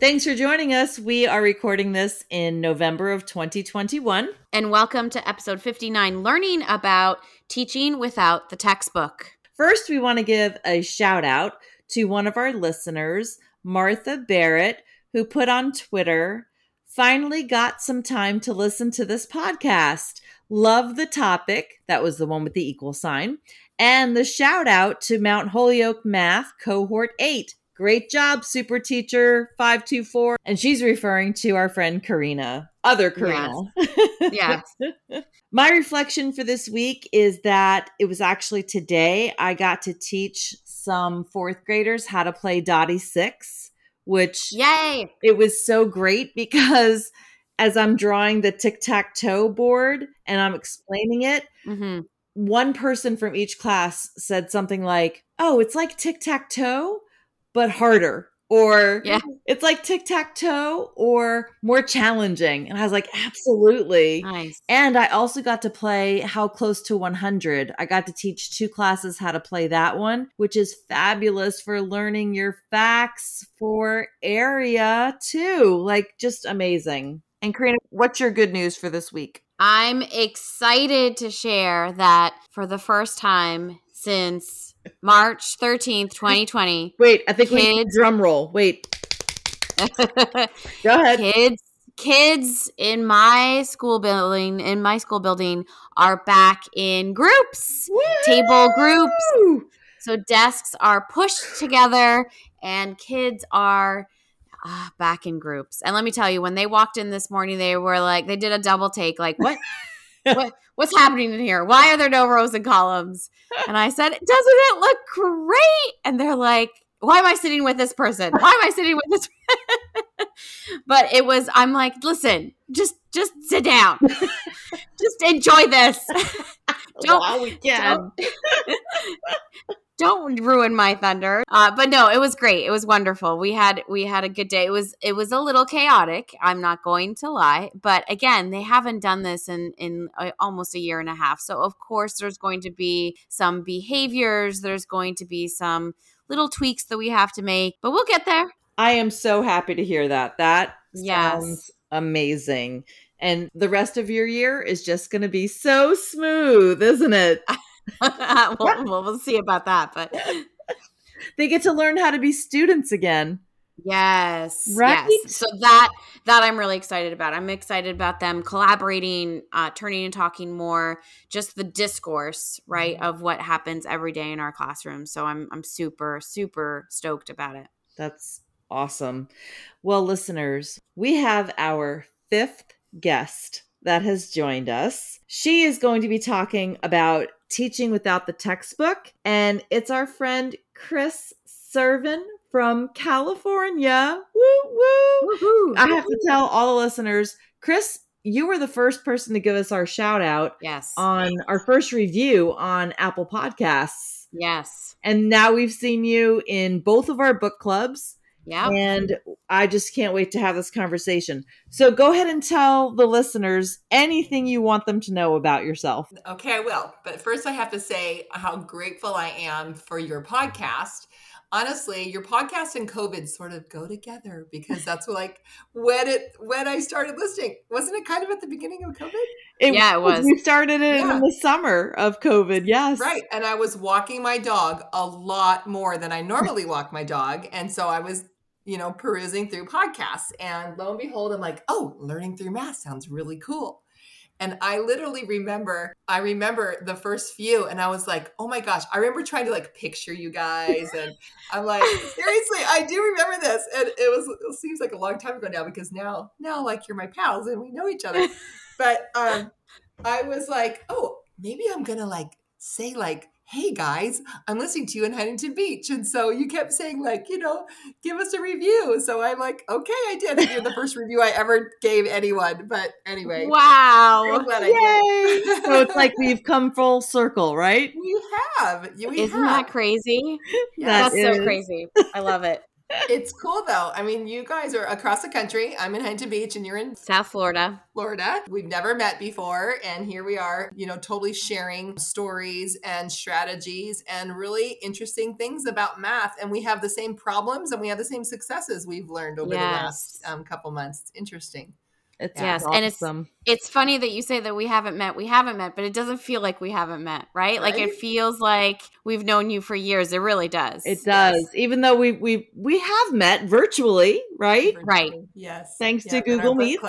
Thanks for joining us. We are recording this in November of 2021. And welcome to episode 59 Learning about Teaching Without the Textbook. First, we want to give a shout out to one of our listeners, Martha Barrett, who put on Twitter, finally got some time to listen to this podcast. Love the topic. That was the one with the equal sign. And the shout out to Mount Holyoke Math Cohort 8 Great job, super teacher 524. And she's referring to our friend Karina, other Karina. Yes. yes. My reflection for this week is that it was actually today I got to teach some fourth graders how to play Dottie 6, which Yay! It was so great because as I'm drawing the tic tac toe board and I'm explaining it, mm-hmm. one person from each class said something like, Oh, it's like tic tac toe but harder or yeah. it's like tic-tac-toe or more challenging. And i was like absolutely. Nice. And i also got to play how close to 100 i got to teach two classes how to play that one which is fabulous for learning your facts for area too like just amazing. And karina what's your good news for this week? I'm excited to share that for the first time since March 13th, 2020. Wait, I think kids, we need drum roll. Wait. Go ahead. Kids kids in my school building in my school building are back in groups Woo-hoo! table groups so desks are pushed together and kids are uh, back in groups and let me tell you when they walked in this morning they were like they did a double take like what what what's happening in here? Why are there no rows and columns? And I said, doesn't it look great? And they're like, why am I sitting with this person? Why am I sitting with this? but it was, I'm like, listen, just, just sit down. just enjoy this. don't, can. Don't, don't ruin my thunder. Uh, but no, it was great. It was wonderful. We had we had a good day. It was it was a little chaotic. I'm not going to lie, but again, they haven't done this in in a, almost a year and a half. So of course, there's going to be some behaviors. There's going to be some little tweaks that we have to make, but we'll get there. I am so happy to hear that. That yes. sounds amazing. And the rest of your year is just going to be so smooth, isn't it? well, well, we'll see about that, but they get to learn how to be students again. Yes. Right. Yes. So that that I'm really excited about. I'm excited about them collaborating, uh, turning and talking more, just the discourse, right, mm-hmm. of what happens every day in our classroom. So I'm I'm super, super stoked about it. That's awesome. Well, listeners, we have our fifth guest that has joined us. She is going to be talking about teaching without the textbook, and it's our friend Chris Servin from California. Woo woo! Woo-hoo. I have to tell all the listeners, Chris, you were the first person to give us our shout out. Yes. On our first review on Apple Podcasts. Yes. And now we've seen you in both of our book clubs. Yeah. And I just can't wait to have this conversation. So go ahead and tell the listeners anything you want them to know about yourself. Okay, I will. But first, I have to say how grateful I am for your podcast. Honestly, your podcast and COVID sort of go together because that's like when it when I started listening. Wasn't it kind of at the beginning of COVID? It, yeah, it was. We started it yeah. in the summer of COVID. Yes. Right. And I was walking my dog a lot more than I normally walk my dog. And so I was you know, perusing through podcasts. And lo and behold, I'm like, oh, learning through math sounds really cool. And I literally remember, I remember the first few, and I was like, oh my gosh, I remember trying to like picture you guys. And I'm like, seriously, I do remember this. And it was, it seems like a long time ago now because now, now like you're my pals and we know each other. But um, I was like, oh, maybe I'm going to like say like hey guys, I'm listening to you in Huntington Beach. And so you kept saying, like, you know, give us a review. So I'm like, okay, I did. You're the first review I ever gave anyone. But anyway. Wow. Yay. so it's like we've come full circle, right? We have. We Isn't have. that crazy? That That's so crazy. I love it. It's cool though. I mean, you guys are across the country. I'm in Huntington Beach and you're in South Florida. Florida. We've never met before. And here we are, you know, totally sharing stories and strategies and really interesting things about math. And we have the same problems and we have the same successes we've learned over the last um, couple months. It's interesting. It's Yes, and it's- It's funny that you say that we haven't met. We haven't met, but it doesn't feel like we haven't met, right? Like it feels like we've known you for years. It really does. It does. Even though we we we have met virtually, right? Right. Yes. Thanks to Google Meet.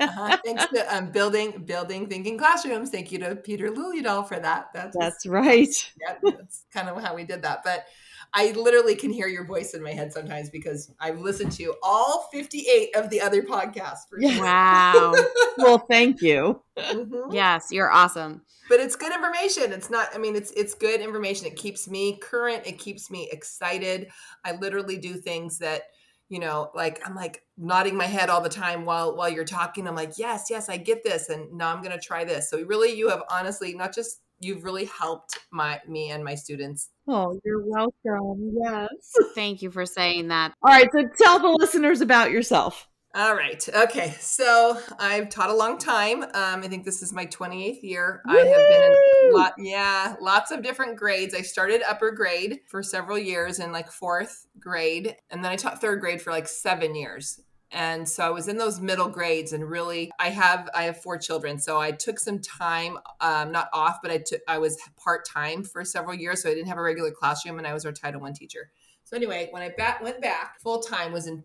Uh-huh. Thanks to um, building building thinking classrooms. Thank you to Peter Liljedahl for that. That's That's right. yeah, that's kind of how we did that. But I literally can hear your voice in my head sometimes because I've listened to all 58 of the other podcasts. For Yeah. sure. Wow. Well, thank you. Mhm. yes, you're awesome. But it's good information. It's not. I mean, it's it's good information. It keeps me current. It keeps me excited. I literally do things that you know, like I'm like nodding my head all the time while while you're talking. I'm like, yes, yes, I get this, and now I'm gonna try this. So really, you have honestly not just you've really helped my me and my students Oh, you're welcome. Yes. Thank you for saying that. All right. So tell the listeners about yourself. All right. Okay. So I've taught a long time. Um, I think this is my 28th year. I have been in lot, yeah, lots of different grades. I started upper grade for several years in like fourth grade, and then I taught third grade for like seven years. And so I was in those middle grades, and really, I have I have four children, so I took some time, um, not off, but I took I was part time for several years, so I didn't have a regular classroom, and I was our Title One teacher. So anyway, when I went back full time was in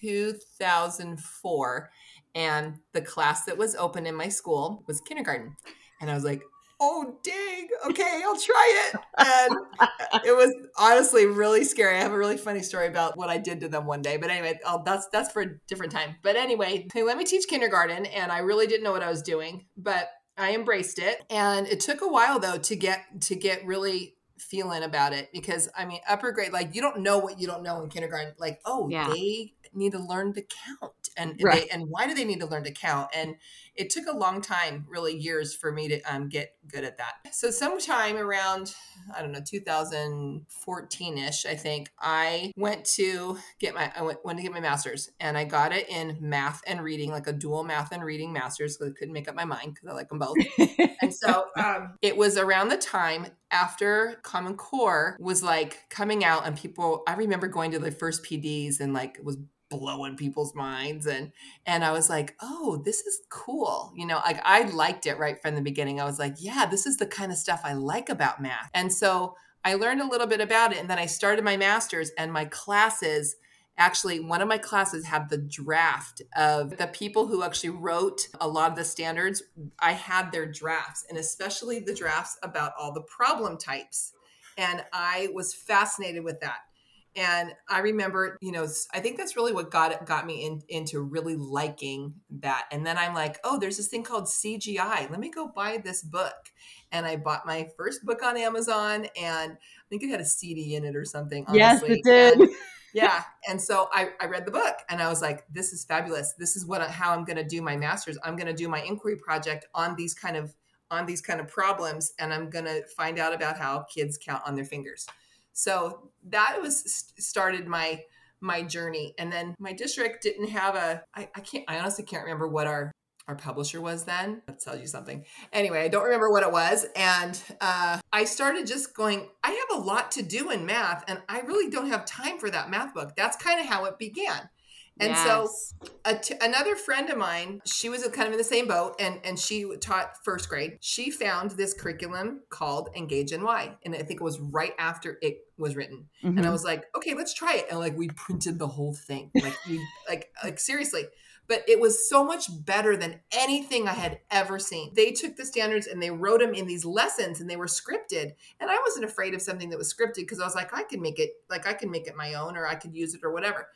2004 and the class that was open in my school was kindergarten and i was like oh dang. Okay i'll try it. And it was honestly really scary. I have a really funny story about what i did to them one day but anyway I'll, that's that's for a different time. But anyway they let me teach kindergarten and i really didn't know what i was doing but i embraced it. And it took a while though to get to get really feeling about it because I mean upper grade like you don't know what you don't know in kindergarten. Like oh Yeah. they need to learn to count and Right. they, and why do they need to learn to count and it took a long time really years for me to um, get good at that so sometime around I don't know 2014ish I think I went to get my I went, went to get my master's and I got it in math and reading like a dual math and reading master's because I couldn't make up my mind because I like them both and so um, it was around the time after Common Core was like coming out, and people. I remember going to the first PDs and like it was blowing people's minds, and and I was like, oh, this is cool. You know, like I liked it right from the beginning. I was like, yeah, this is the kind of stuff I like about math, and so. I learned a little bit about it and then I started my master's and my classes actually one of my classes had the draft of the people who actually wrote a lot of the standards i had their drafts and especially the drafts about all the problem types and i was fascinated with that and i remember you know I think that's really what got got me in, into really liking that. And then i'm like oh there's this thing called cgi let me go buy this book. And i bought my first book on amazon and i think it had a cd in it or something yes, it did. And- yeah and so I, I read the book and i was like this is fabulous. This is what how i'm going to do my master's. I'm going to do my inquiry project on these kind of on these kind of problems and i'm going to find out about how kids count on their fingers so that was started my my journey. And then my district didn't have a i, I can't i honestly can't remember what our our publisher was then. That tells you something. Anyway i don't remember what it was. And uh, i started just going i have a lot to do in math and i really don't have time for that math book. That's kind of how it began and so Yes. a t- another friend of mine, she was kind of in the same boat and, and she taught first grade. She found this curriculum called Engage NY. And I think it was right after it was written. And I Mhm. was like, okay, let's try it. And like we printed the whole thing. Like we like like seriously. But it was so much better than anything I had ever seen. They took the standards and they wrote them in these lessons and they were scripted. And I wasn't afraid of something that was scripted because I was like, I can make it like I can make it my own or I could use it or whatever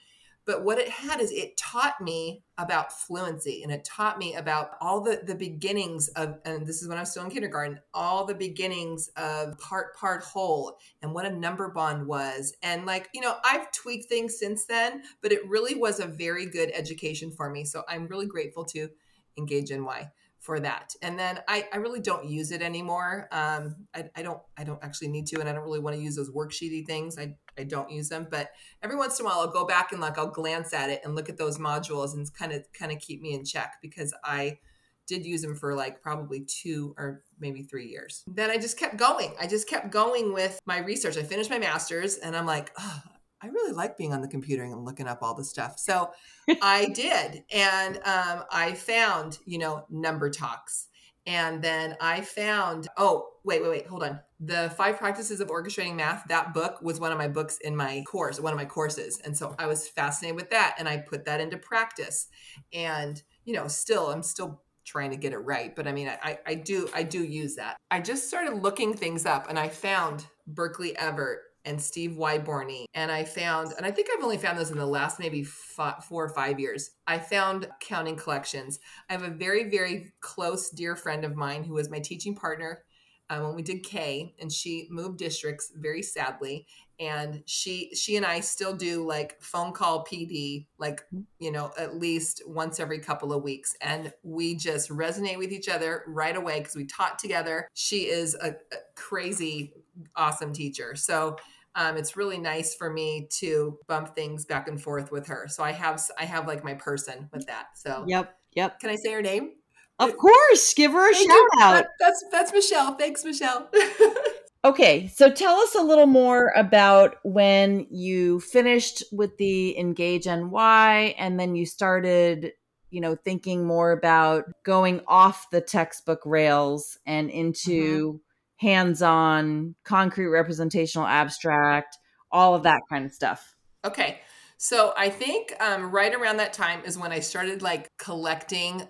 but what it had is it taught me about fluency and it taught me about all the the beginnings of and this is when i was still in kindergarten all the beginnings of part part whole and what a number bond was. And like you know i've tweaked things since then but it really was a very good education for me. So i'm really grateful to engage ny for that. And then I, I really don't use it anymore. Um, I, I don't I don't actually need to, and I don't really want to use those worksheety things. I, I don't use them, but every once in a while I'll go back and like I'll glance at it and look at those modules and kind of kind of keep me in check because I did use them for like probably two or maybe three years. Then I just kept going. I just kept going with my research. I finished my master's and I'm like, I really like being on the computer and looking up all the stuff. So I did. And um, I found, you know, number talks. And then I found, oh, wait, wait, wait, hold on. The Five Practices of Orchestrating Math, that book was one of my books in my course, one of my courses. And so I was fascinated with that and I put that into practice. And, you know, still, I'm still trying to get it right. But I mean, I, I do, I do use that. I just started looking things up and I found Berkeley Everett and Steve Wyborney. And I found, and I think I've only found those in the last maybe five, four or five years, I found counting collections. I have a very, very close, dear friend of mine who was my teaching partner um, when we did K, and she moved districts very sadly. And she she and I still do like phone call PD, like you know, at least once every couple of weeks, and we just resonate with each other right away because we taught together. She is a, a crazy awesome teacher. So um, it's really nice for me to bump things back and forth with her. So I have I have like my person with that. So yep, yep. Can I say her name? Of course, give her a Thank shout you. out. That's that's Michelle. Thanks, Michelle. okay, so tell us a little more about when you finished with the Engage NY, and then you started you know thinking more about going off the textbook rails and into mm-hmm hands on, concrete representational abstract, all of that kind of stuff. Okay. So I think um, right around that time is when I started like collecting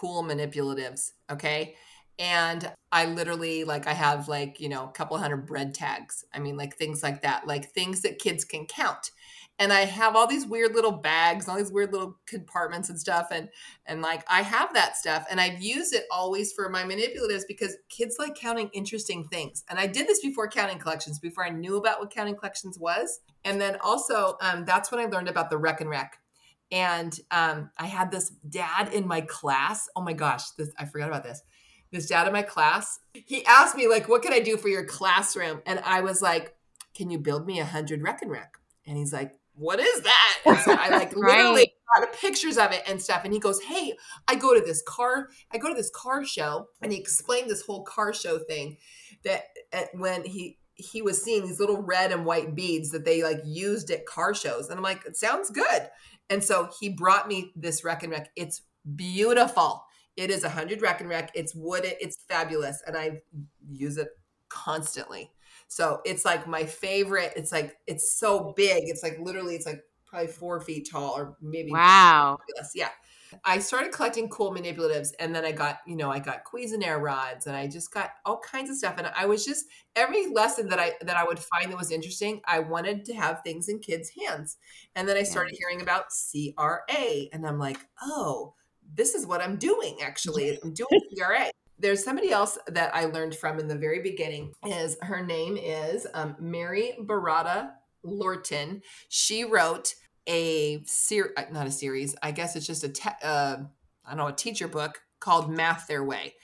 cool manipulatives. Okay. And I literally like I have like, you know, a couple hundred bread tags. I mean, like things like that, like things that kids can count and I have all these weird little bags, all these weird little compartments and stuff, and and like I have that stuff, and I've used it always for my manipulatives because kids like counting interesting things, and I did this before counting collections, before I knew about what counting collections was, and then also um, that's when I learned about the Rekenrek. And um, I had this dad in my class. Oh my gosh, this, I forgot about this. This dad in my class, he asked me like, "What can I do for your classroom?" And I was like, "Can you build me a hundred Rekenrek?" And he's like, what is that? And so I like right. literally got pictures of it and stuff. And he goes, Hey, I go to this car, I go to this car show. And he explained this whole car show thing that when he he was seeing these little red and white beads that they like used at car shows. And I'm like, it sounds good. And so he brought me this Rekenrek. It's beautiful. It is a hundred Rekenrek. It's wooded. It's fabulous. And I use it constantly. So it's like my favorite. It's like it's so big. It's like literally, it's like probably four feet tall or maybe wow. Yeah. I started collecting cool manipulatives and then I got, you know, I got Cuisenaire rods and I just got all kinds of stuff. And I was just every lesson that I that I would find that was interesting, I wanted to have things in kids' hands. And then I started hearing about CRA and I'm like, oh, this is what I'm doing actually. I'm doing CRA there's somebody else that I learned from in the very beginning. Is her name is um, Mary Barada Lorton. She wrote a series, uh, not a series. I guess it's just a te- uh, I don't know a teacher book called Math Their Way,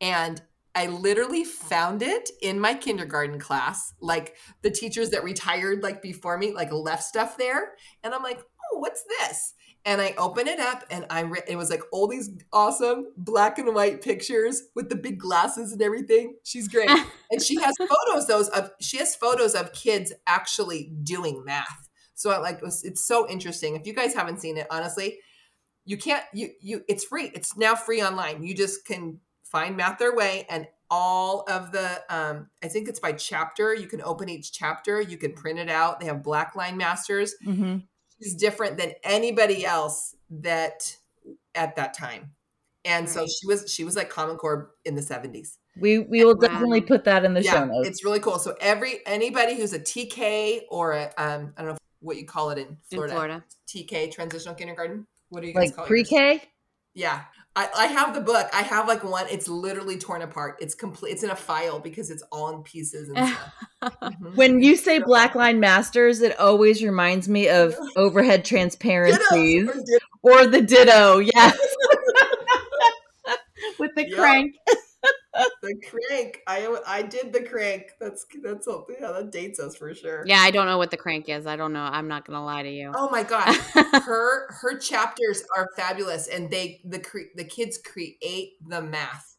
and I literally found it in my kindergarten class. Like the teachers that retired like before me, like left stuff there, and I'm like, oh, what's this? and I open it up and I re- it was like all these awesome black and white pictures with the big glasses and everything. She's great. and she has photos those of she has photos of kids actually doing math. So I like it's so interesting. If you guys haven't seen it, honestly, you can't you you it's free. It's now free online. You just can find math their way and all of the um i think it's by chapter you can open each chapter you can print it out they have black line masters mm-hmm she's different than anybody else that at that time. And right. so she was she was like Common Core in the 70s. We we will definitely put that in the yeah, show notes. It's really cool. So every anybody who's a TK or a um, I don't know what you call it in Florida. In Florida. TK, transitional kindergarten. What do you guys Like call it? pre-K? Yeah. I, I have the book. I have like one. It's literally torn apart. It's complete. It's in a file because it's all in pieces and stuff. Mhm. When you say black line masters, it always reminds me of overhead transparencies Or or the ditto. Yes. With the Yep. crank. The crank. I I did the crank. That's that's a, yeah. That dates us for sure. yeah, I don't know what the crank is. I don't know. I'm not gonna lie to you. Oh my god, her her chapters are fabulous and they the cre- the kids create the math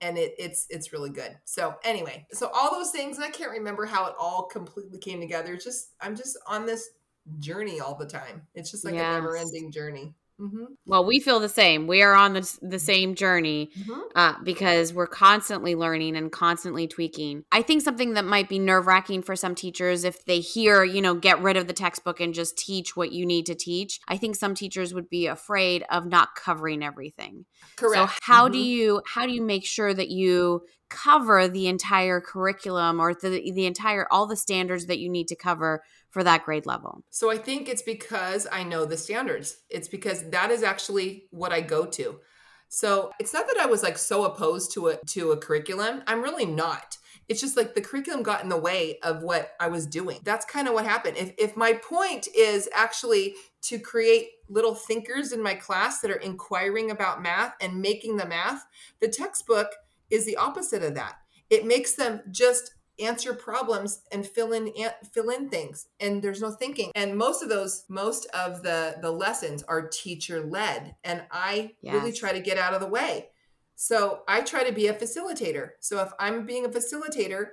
and it, it's it's really good so anyway so all those things and i can't remember how it all completely came together It's just i'm just on this journey all the time it's just like Yes. a never ending journey hmm well, we feel the same. We are on the the same journey. uh, because we're constantly learning and constantly tweaking. I think something that might be nerve wracking for some teachers if they hear, you know, get rid of the textbook and just teach what you need to teach. I think some teachers would be afraid of not covering everything. correct So how do Mhm. you how do you make sure that you cover the entire curriculum or the the entire all the standards that you need to cover for that grade level? So I think it's because I know the standards. It's because that is actually what I go to. So it's not that I was like so opposed to a to a curriculum. I'm really not. It's just like the curriculum got in the way of what I was doing. That's kind of what happened. If if my point is actually to create little thinkers in my class that are inquiring about math and making the math, the textbook is the opposite of that. It makes them just answer problems and fill in fill in things and there's no thinking. And most of those most of the the lessons are teacher led and i really try to get out of the way. So i try to be a facilitator. So if i'm being a facilitator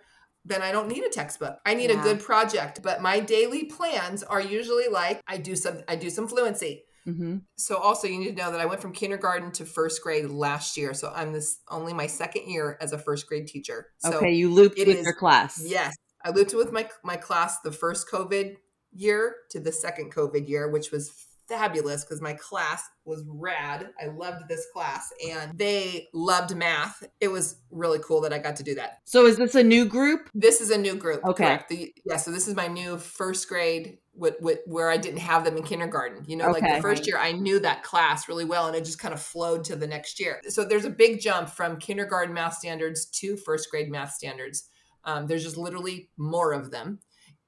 then i don't need a textbook. I need Yeah. a good project but my daily plans are usually like i do some i do some fluency hmm so also you need to know that I went from kindergarten to first grade last year. So I'm this only my second year as a first grade teacher. So okay, you looped it with is- your class. yes, I looped with my my class the first COVID year to the second COVID year, which was fabulous because my class was rad. I loved this class and they loved math. It was really cool that I got to do that. So is this a new group? This is a new group. Okay. The, yeah, so this is my new first grade with, with, where I didn't have them in kindergarten. You know, like the first year I knew that class really well and it just kind of flowed to the next year. So there's a big jump from kindergarten math standards to first grade math standards. Um, there's just literally more of them.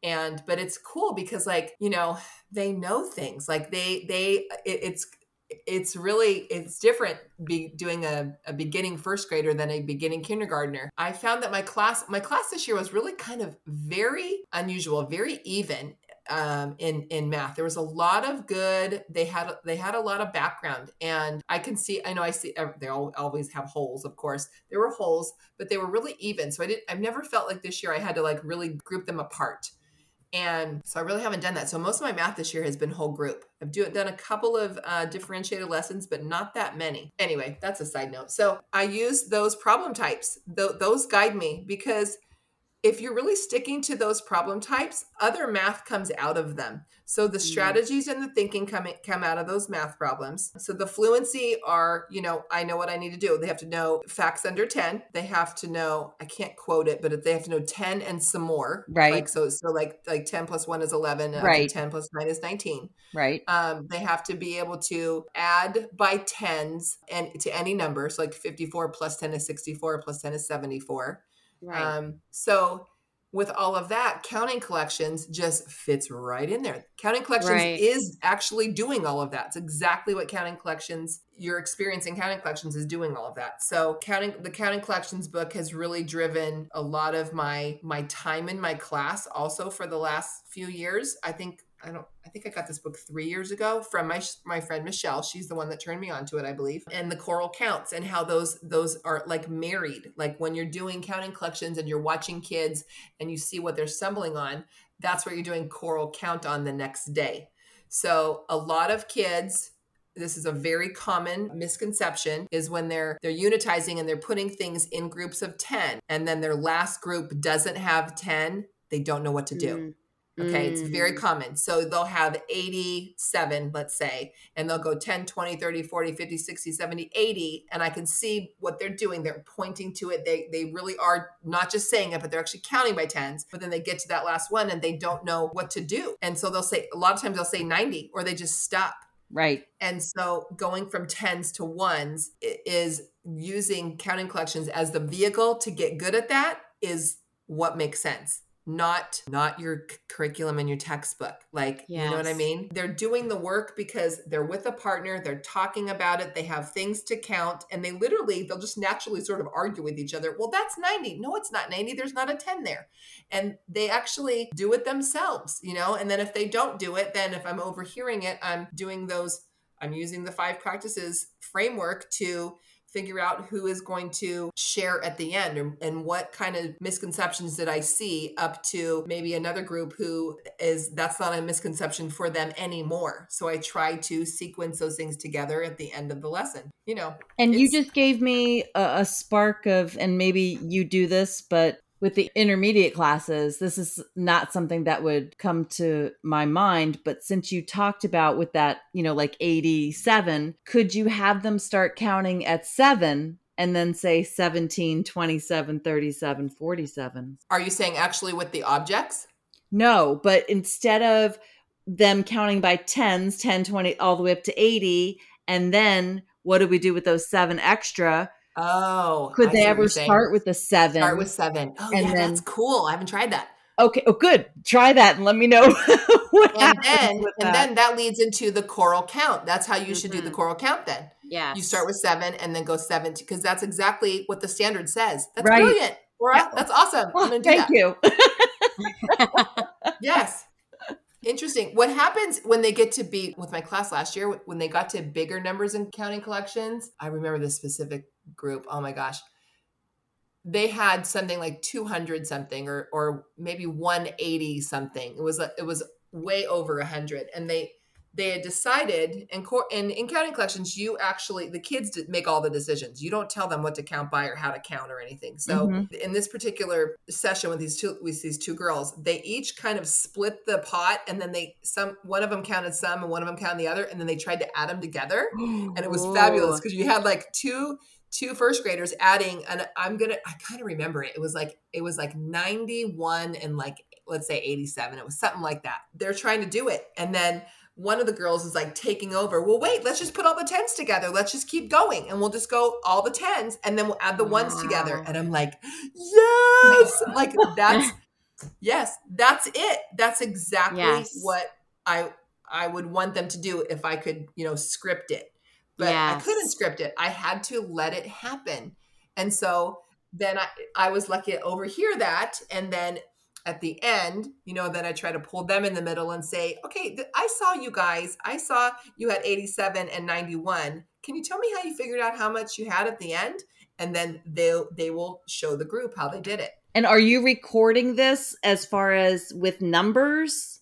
And but it's cool because like, you know, they know things. Like they they it, it's it's really it's different be doing a, a beginning first grader than a beginning kindergartner. I found that my class my class this year was really kind of very unusual very even um, in in math. There was a lot of good they had they had a lot of background and i can see i know i see they all, always have holes of course. There were holes but they were really even so i didn't i've never felt like this year i had to like really group them apart and so I really haven't done that. So most of my math this year has been whole group. I've do, done a couple of uh, differentiated lessons, but not that many. Anyway, that's a side note. So I use those problem types. Th- those guide me because if you're really sticking to those problem types, other math comes out of them. So the Mm. strategies and the thinking come come out of those math problems. So the fluency are, you know, I know what I need to do. They have to know facts under 10. They have to know, I can't quote it, but they have to know 10 and some more. Right. Like so so like like 10 plus 1 is 11, uh, Right. 10 plus 9 is 19 Right. um, they have to be able to add by tens and to any number so like 54 plus 10 is 64 plus 10 is 74 Right. um, so with all of that counting collections just fits right in there. Counting collections Right. is actually doing all of that. It's exactly what counting collections your experience in counting collections is doing all of that. So counting the counting collections book has really driven a lot of my my time in my class also for the last few years. I think I don't. I think I got this book three years ago from my my friend Michelle. She's the one that turned me on to it, I believe. And the choral counts and how those those are like married. Like when you're doing counting collections and you're watching kids and you see what they're stumbling on, that's what you're doing choral count on the next day. So a lot of kids this is a very common misconception is when they're they're unitizing and they're putting things in groups of 10 and then their last group doesn't have 10 they don't know what to do Mm. Okay, it's very Mm. common. So they'll have 87, let's say, and they'll go 10, 20, 30, 40, 50, 60, 70, 80. And I can see what they're doing. They're pointing to it. They they really are not just saying it, but they're actually counting by tens. But then they get to that last one and they don't know what to do. And so they'll say, a lot of times they'll say 90 or they just stop. Right. And so going from tens to ones is using counting collections as the vehicle to get good at that is what makes sense. Not not your c- curriculum and your textbook. Like, you know what I mean? They're doing the work because they're with a partner, they're talking about it, they have things to count, and they literally they'll just naturally sort of argue with each other. Well, that's 90. No, it's not 90. There's not a 10 there. And they actually do it themselves, you know? And then if they don't do it, then if I'm overhearing it, I'm doing those I'm using the five practices framework to figure out who is going to share at the end and, and what kind of misconceptions did I see up to maybe another group who is that's not a misconception for them anymore. So I try to sequence those things together at the end of the lesson. You know, And you just gave me a, a spark of, and maybe you do this, but with the intermediate classes, this is not something that would come to my mind. But since you talked about with that, you know, like 87, could you have them start counting at seven and then say 17, 27, 37, 47? are you saying actually with the objects? No, but instead of them counting by tens, 10, 20, all the way up to 80, and then what do we do with those seven extra? Oh, Could I they ever start with the seven? start with seven? Oh and yeah, then- that's cool. I haven't tried that. okay. Oh, good. Try that and let me know what And happens then and that. then that leads into the choral count. That's how you should do the Mhm. choral count then. yeah, You start with seven and then go seven because that's exactly what the standard says. That's Right. brilliant. Yeah. that's awesome. I'm Oh, thank that. you. Yes. Interesting. What happens when they get to be with my class last year when they got to bigger numbers in counting collections? I remember this specific group. Oh my gosh. They had something like 200 something or or maybe 180 something. It was a, it was way over 100 and they they had decided in cor- in, in counting collections you actually the kids did make all the decisions you don't tell them what to count by or how to count or anything so Mhm. in this particular session with these two with these two girls they each kind of split the pot and then they some one of them counted some and one of them counted the other and then they tried to add them together and it was fabulous because you had like two two first graders adding and i'm gonna i kind of remember it it was like it was like 91 and like let's say 87 it was something like that. They're trying to do it and then one of the girls is like taking over well wait let's just put all the tens together let's just keep going and we'll just go all the tens and then we'll add the ones together and i'm like yes! Like that's yes that's it. That's exactly Yes. what i i would want them to do if i could you know script it but I couldn't script it. I had to let it happen. And so then I, I was lucky to overhear that. And then at the end, you know, then I try to pull them in the middle and say, okay, th- I saw you guys. I saw you had 87 and 91. Can you tell me how you figured out how much you had at the end? And then they'll they will show the group how they did it. And are you recording this as far as with numbers?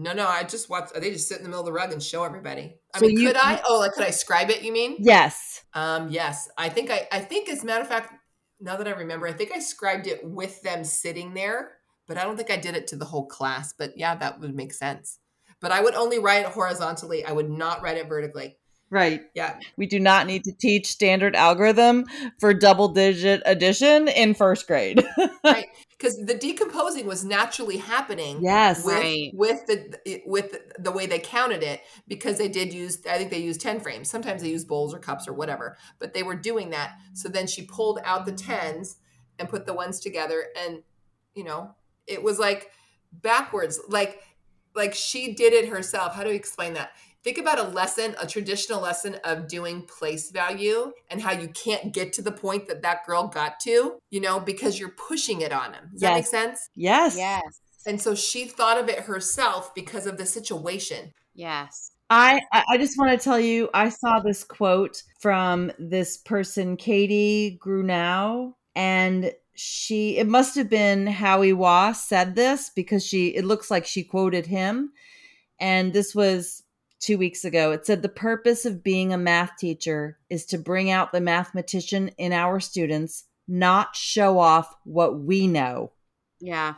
No, no, I just watch. They just sit in the middle of the rug and show everybody. I So mean, you- could I? Oh, like could I scribe it? You mean? Yes. Um, yes, I think I, I think as a matter of fact, now that I remember, I think I scribed it with them sitting there, but I don't think I did it to the whole class. But yeah, that would make sense. But I would only write it horizontally. I would not write it vertically. Right. Yeah, We do not need to teach standard algorithm for double digit addition in first grade. because the decomposing was naturally happening. yes. With, Right. with the with the way they counted it because they did use I think they used 10 frames. Sometimes they use bowls or cups or whatever, but they were doing that. So then she pulled out the tens and put the ones together and you know, it was like backwards like like she did it herself. How do we explain that? Think about a lesson, a traditional lesson of doing place value and how you can't get to the point that that girl got to, you know, because you're pushing it on him. Does that make sense? Yes. Yes. And so she thought of it herself because of the situation. Yes. I I I just want to tell you I saw this quote from this person Katie Grunow and she it must have been Howie Hua said this because she it looks like she quoted him and this was 2 weeks ago it said the purpose of being a math teacher is to bring out the mathematician in our students not show off what we know Yeah.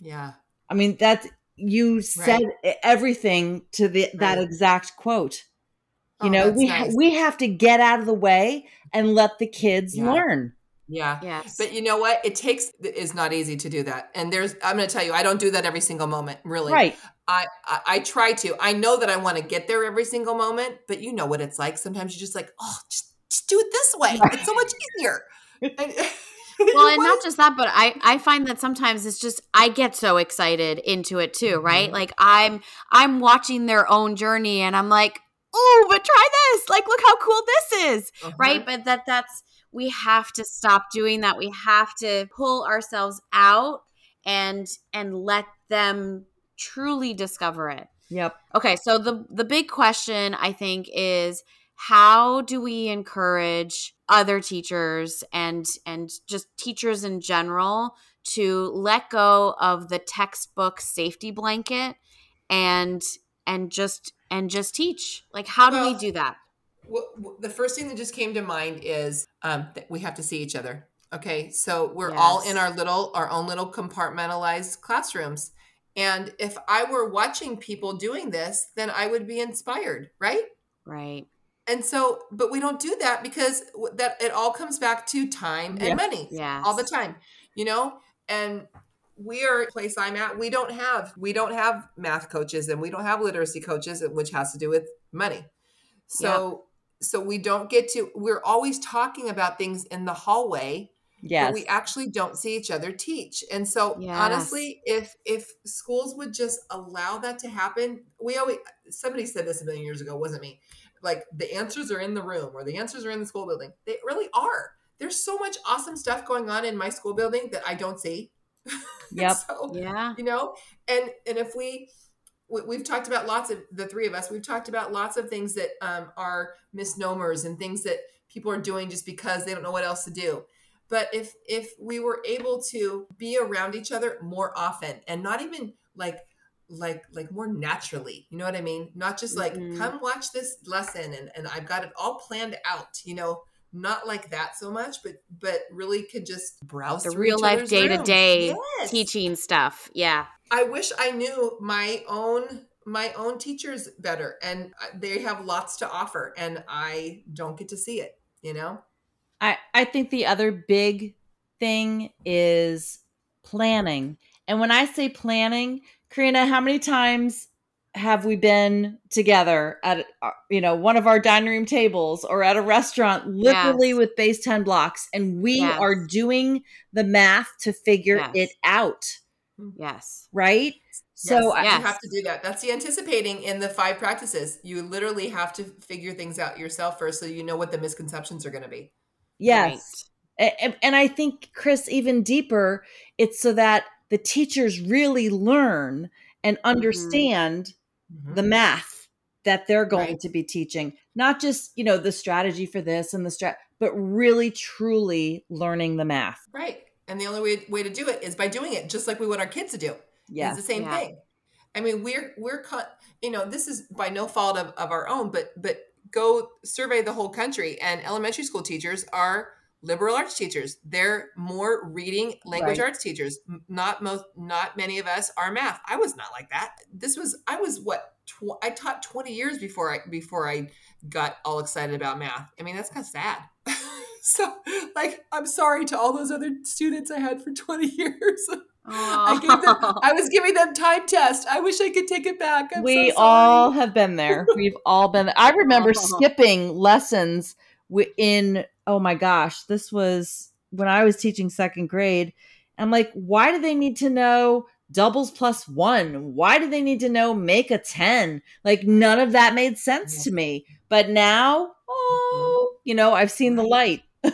Yeah. I mean that's you said everything to the that exact quote. You Oh, know, we nice. we have to get out of the way and let the kids Yeah. learn. Yeah. Yes. But you know what? It takes it's not easy to do that. And there's I'm going to tell you, I don't do that every single moment, really. Right. I, I I try to. I know that I want to get there every single moment, but you know what it's like. Sometimes you're just like, oh, just, just do it this way. Right. It's so much easier. Well and not just that but i i find that sometimes it's just i get so excited into it too right Mhm. like i'm i'm watching their own journey and i'm like oh but try this like look how cool this is right Uh-huh. but that that's we have to stop doing that we have to pull ourselves out and and let them truly discover it Yep. Okay, so the the big question I think is how do we encourage other teachers and and just teachers in general to let go of the textbook safety blanket and and just and just teach? Like how do we do that? Well, the first thing that just came to mind is um, that we have to see each other. Okay, so we're all in our little, our own little compartmentalized classrooms. And if I were watching people doing this, then I would be inspired, right? Right. And so, but we don't do that because that it all comes back to time and Yeah. money Yes. all the time, you know. And we are a place I'm at. We don't have we don't have math coaches and we don't have literacy coaches, uh, which has to do with money. So so we don't get to. We're always talking about things in the hallway, Yes. but we actually don't see each other teach. And so Yes. honestly, if if schools would just allow that to happen, we always somebody said this a million years ago, wasn't me. Like the answers are in the room or the answers are in the school building. They really are. There's so much awesome stuff going on in my school building that I don't see. Yep. so, Yeah. you know, and and if we we- we've talked about lots of the three of us we've talked about lots of things that um, are misnomers and things that people are doing just because they don't know what else to do but if if we were able to be around each other more often and not even like like like more naturally you know what i mean not just like Mhm. come watch this lesson and and i've got it all planned out you know not like that so much but but really could just browse The real life day to day teaching stuff. Yeah. I wish I knew my own my own teachers better and they have lots to offer and I don't get to see it, you know? I, I think the other big thing is planning. And when I say planning, Karina, how many times have we been together at uh, you know one of our dining room tables or at a restaurant literally Yes. with base 10 blocks and we Yes. are doing the math to figure Yes. it out, Yes. right? So yes, I- Yes. you have to do that. That's the anticipating in the five practices. You literally have to figure things out yourself first so you know what the misconceptions are going to be. Yes. A- And, and I think, Chris, even deeper, it's so that the teachers really learn and mm-hmm. understand mm-hmm. the math that they're going Right. to be teaching, not just, you know, the strategy for this and the strat, but really truly learning the math. Right. And the only way, way to do it is by doing it just like we want our kids to do. Yeah. It's the same Yeah. thing. I mean, we're we're cut. You know, this is by no fault of, of our own, but but go survey the whole country, and elementary school teachers are liberal arts teachers. They're more reading language Right. arts teachers. Not most, not many of us are math. I was not like that. This was I was what tw- I taught twenty years before I before I got all excited about math. I mean, that's kind of sad. so, like, I'm sorry to all those other students I had for twenty years. I gave them, I was giving them time test. I wish I could take it back. I'm we so sorry. all have been there. We've all been. I remember Oh. skipping lessons in. Oh my gosh, this was when I was teaching second grade. I'm like, why do they need to know doubles plus one? Why do they need to know make a ten? Like none of that made sense to me. But now, oh, you know, I've seen the light.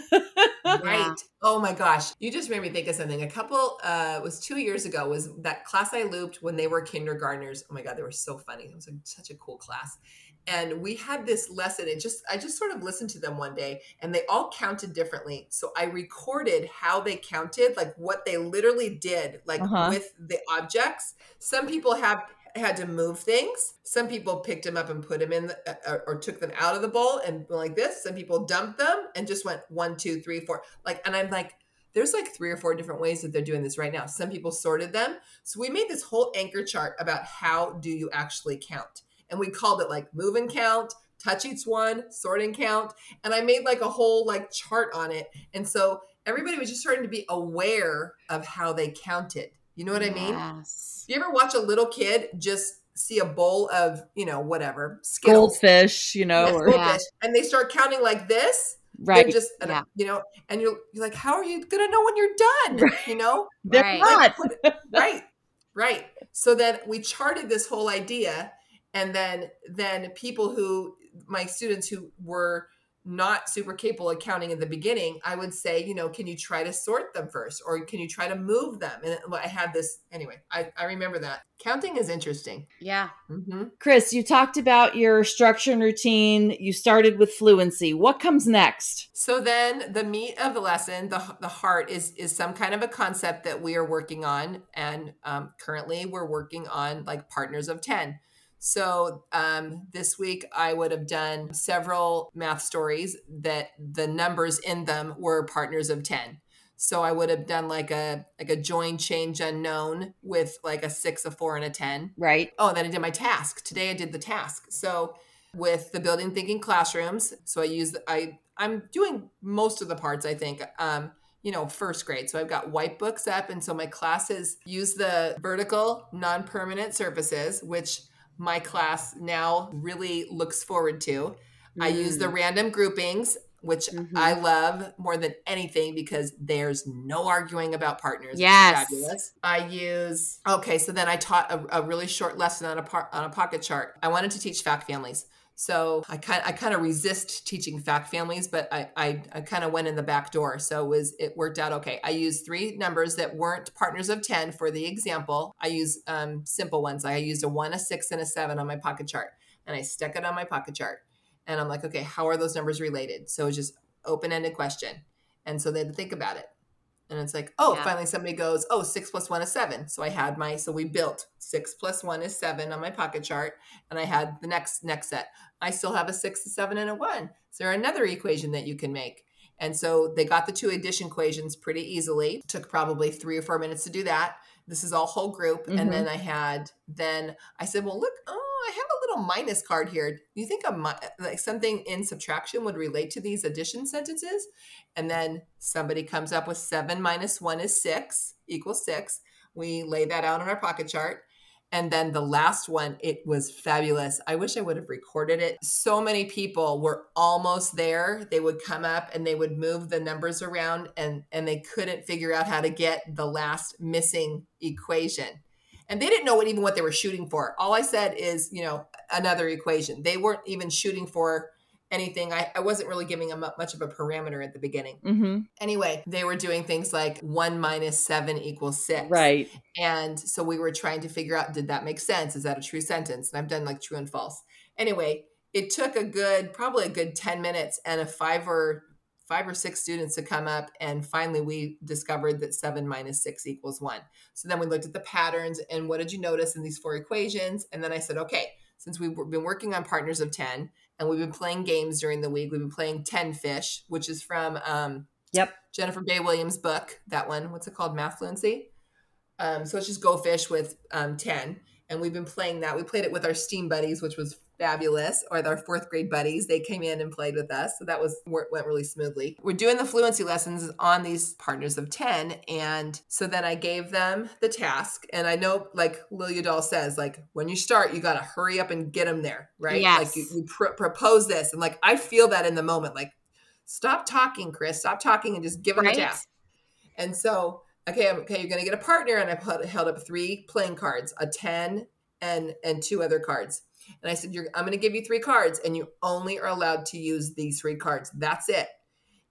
Right. Oh my gosh. You just made me think of something. A couple uh it was 2 years ago was that class I looped when they were kindergartners. Oh my god, they were so funny. It was like such a cool class. And we had this lesson and just I just sort of listened to them one day and they all counted differently. So I recorded how they counted, like what they literally did like Uh-huh. with the objects. Some people have had to move things. Some people picked them up and put them in the, uh, or, or took them out of the bowl and like this. Some people dumped them and just went one, two, three, four. Like, and I'm like, there's like three or four different ways that they're doing this right now. Some people sorted them. So we made this whole anchor chart about how do you actually count. And we called it like move and count, touch each one, sort and count. And I made like a whole like chart on it. And so everybody was just starting to be aware of how they counted. You know what I mean? Yes. You ever watch a little kid just see a bowl of, you know, whatever, Skittles, Goldfish, you know, Yes, or goldfish, and they start counting like this? right. They're just, Yeah. you know, and you're, you're like, how are you going to know when you're done? Right. You know? They're Right. not. right right so then we charted this whole idea and then then people who my students who were not super capable of counting in the beginning i would say you know can you try to sort them first or can you try to move them and i had this anyway i, I remember that counting is interesting Yeah. hmm Chris, you talked about your structure and routine. You started with fluency. What comes next? So then the meat of the lesson, the, the heart is is some kind of a concept that we are working on. And um, currently we're working on like partners of 10. So um, this week I would have done several math stories that the numbers in them were partners of 10. So I would have done like a like a join change unknown with like a six, a four, and a 10. Right. Oh, and then I did my task. Today I did the task. So with the building thinking classrooms, so I use I I'm doing most of the parts I think. Um you know, first grade. So I've got white books up and so my classes use the vertical non-permanent surfaces which my class now really looks forward to. I use the random groupings which Mhm. I love more than anything because there's no arguing about partners. Yes. fabulous. I use okay, so then I taught a, a really short lesson on a par, on a pocket chart. I wanted to teach fact families. So I kind I kind of resist teaching fact families, but I I, I kind of went in the back door. So it was it worked out okay. I used three numbers that weren't partners of ten for the example. I use um, simple ones. I used a one, a six, and a seven on my pocket chart, and I stuck it on my pocket chart. And I'm like, okay, how are those numbers related? So it's just open ended question, and so they had to think about it. And it's like, oh, Yeah. finally somebody goes, oh, six plus one is seven. So I had my, so we built six plus one is seven on my pocket chart. And I had the next, next set. I still have a six, a seven, and a one. Is there another equation that you can make? And so they got the two addition equations pretty easily. Took probably three or four minutes to do that. This is all whole group. Mhm. And then I had, then I said, well, look, oh, I have a little minus card here. Do you think a like something in subtraction would relate to these addition sentences? And then somebody comes up with seven minus one is six equals six. We lay that out on our pocket chart. And then the last one, it was fabulous. I wish I would have recorded it. So many people were almost there. They would come up and they would move the numbers around and, and they couldn't figure out how to get the last missing equation. And they didn't know what even what they were shooting for. All I said is, you know, another equation. They weren't even shooting for anything. I, I wasn't really giving them much of a parameter at the beginning. Mm-hmm. Anyway, they were doing things like one minus seven equals six. Right. And so we were trying to figure out did that make sense? Is that a true sentence? And I've done like true and false. Anyway, it took a good, probably a good 10 minutes and a five or five or six students to come up. And finally, we discovered that seven minus six equals one. So then we looked at the patterns and what did you notice in these four equations? And then I said, okay, since we've been working on partners of 10 and we've been playing games during the week, we've been playing 10 Fish, which is from um, Yep. Jennifer Bay Williams' book, that one. What's it called? Math Fluency. Um, so it's just Go Fish with um, 10. And we've been playing that. We played it with our STEAM buddies, which was fabulous, or their fourth grade buddies. They came in and played with us. So that was went really smoothly. We're doing the fluency lessons on these partners of 10. And so then I gave them the task. And I know, like Liljedahl says, like when you start, you got to hurry up and get them there, right? Yes. Like you, you pr- propose this. And like I feel that in the moment, like, stop talking, Chris, stop talking and just give them Right. the task. And so, okay, I'm, okay, you're going to get a partner. And I put, held up three playing cards, a 10 and, and two other cards. And I said, you're, I'm going to give you three cards and you only are allowed to use these three cards. That's it.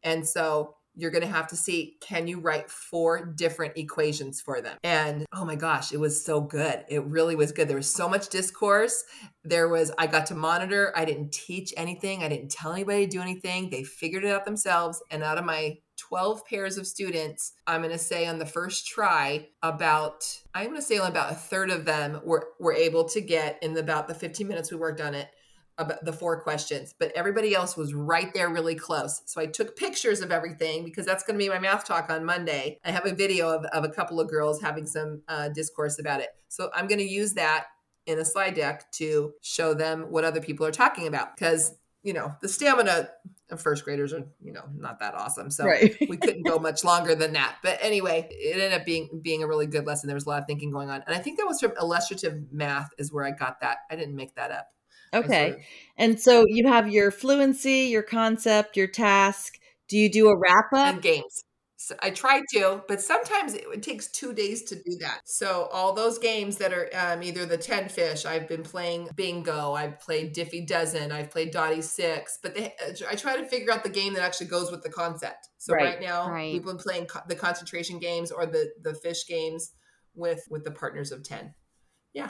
And so you're going to have to see, can you write four different equations for them? And oh my gosh, it was so good. It really was good. There was so much discourse. There was, I got to monitor. I didn't teach anything. I didn't tell anybody to do anything. They figured it out themselves. And out of my 12 pairs of students, I'm going to say on the first try, about, I'm going to say about a third of them were, were able to get in about the 15 minutes we worked on it, about the four questions, but everybody else was right there really close. So I took pictures of everything because that's going to be my math talk on Monday. I have a video of, of a couple of girls having some uh, discourse about it. So I'm going to use that in a slide deck to show them what other people are talking about because you know the stamina of first graders are you know not that awesome so Right. we couldn't go much longer than that but anyway it ended up being being a really good lesson there was a lot of thinking going on and i think that was from illustrative math is where i got that i didn't make that up I sort Okay. of- And so you have your fluency, your concept, your task. Do you do a wrap up? and games. So I tried to, but sometimes it, it takes two days to do that. So all those games that are um, either the ten fish, I've been playing bingo, I've played Diffie Dozen, I've played Dottie Six, but they, uh, I try to figure out the game that actually goes with the concept. So Right. right, now Right. we've been playing co- the concentration games or the the fish games with with the partners of ten.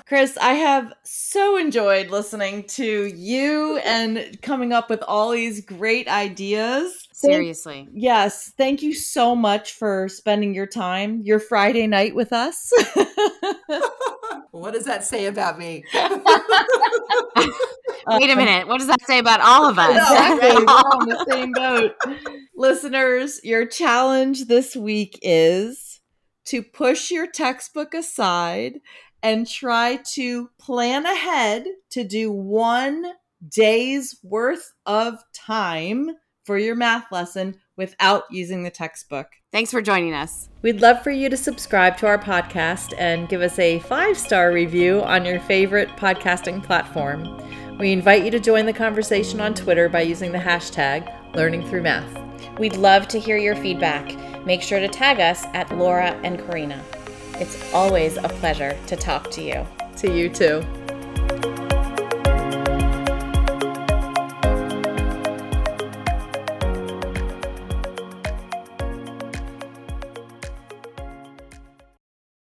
Chris, I have so enjoyed listening to you and coming up with all these great ideas. Thank- Seriously. Yes, thank you so much for spending your time, your Friday night with us. what does that say about me? Wait a uh, minute. What does that say about all of us? exactly. We're all on the same boat. Listeners, your challenge this week is to push your textbook aside and try to plan ahead to do one day's worth of time for your math lesson without using the textbook. Thanks for joining us. We'd love for you to subscribe to our podcast and give us a five star review on your favorite podcasting platform. We invite you to join the conversation on Twitter by using the hashtag Learning Through Math. We'd love to hear your feedback. Make sure to tag us at Laura and Karina. It's always a pleasure to talk to you. To you too.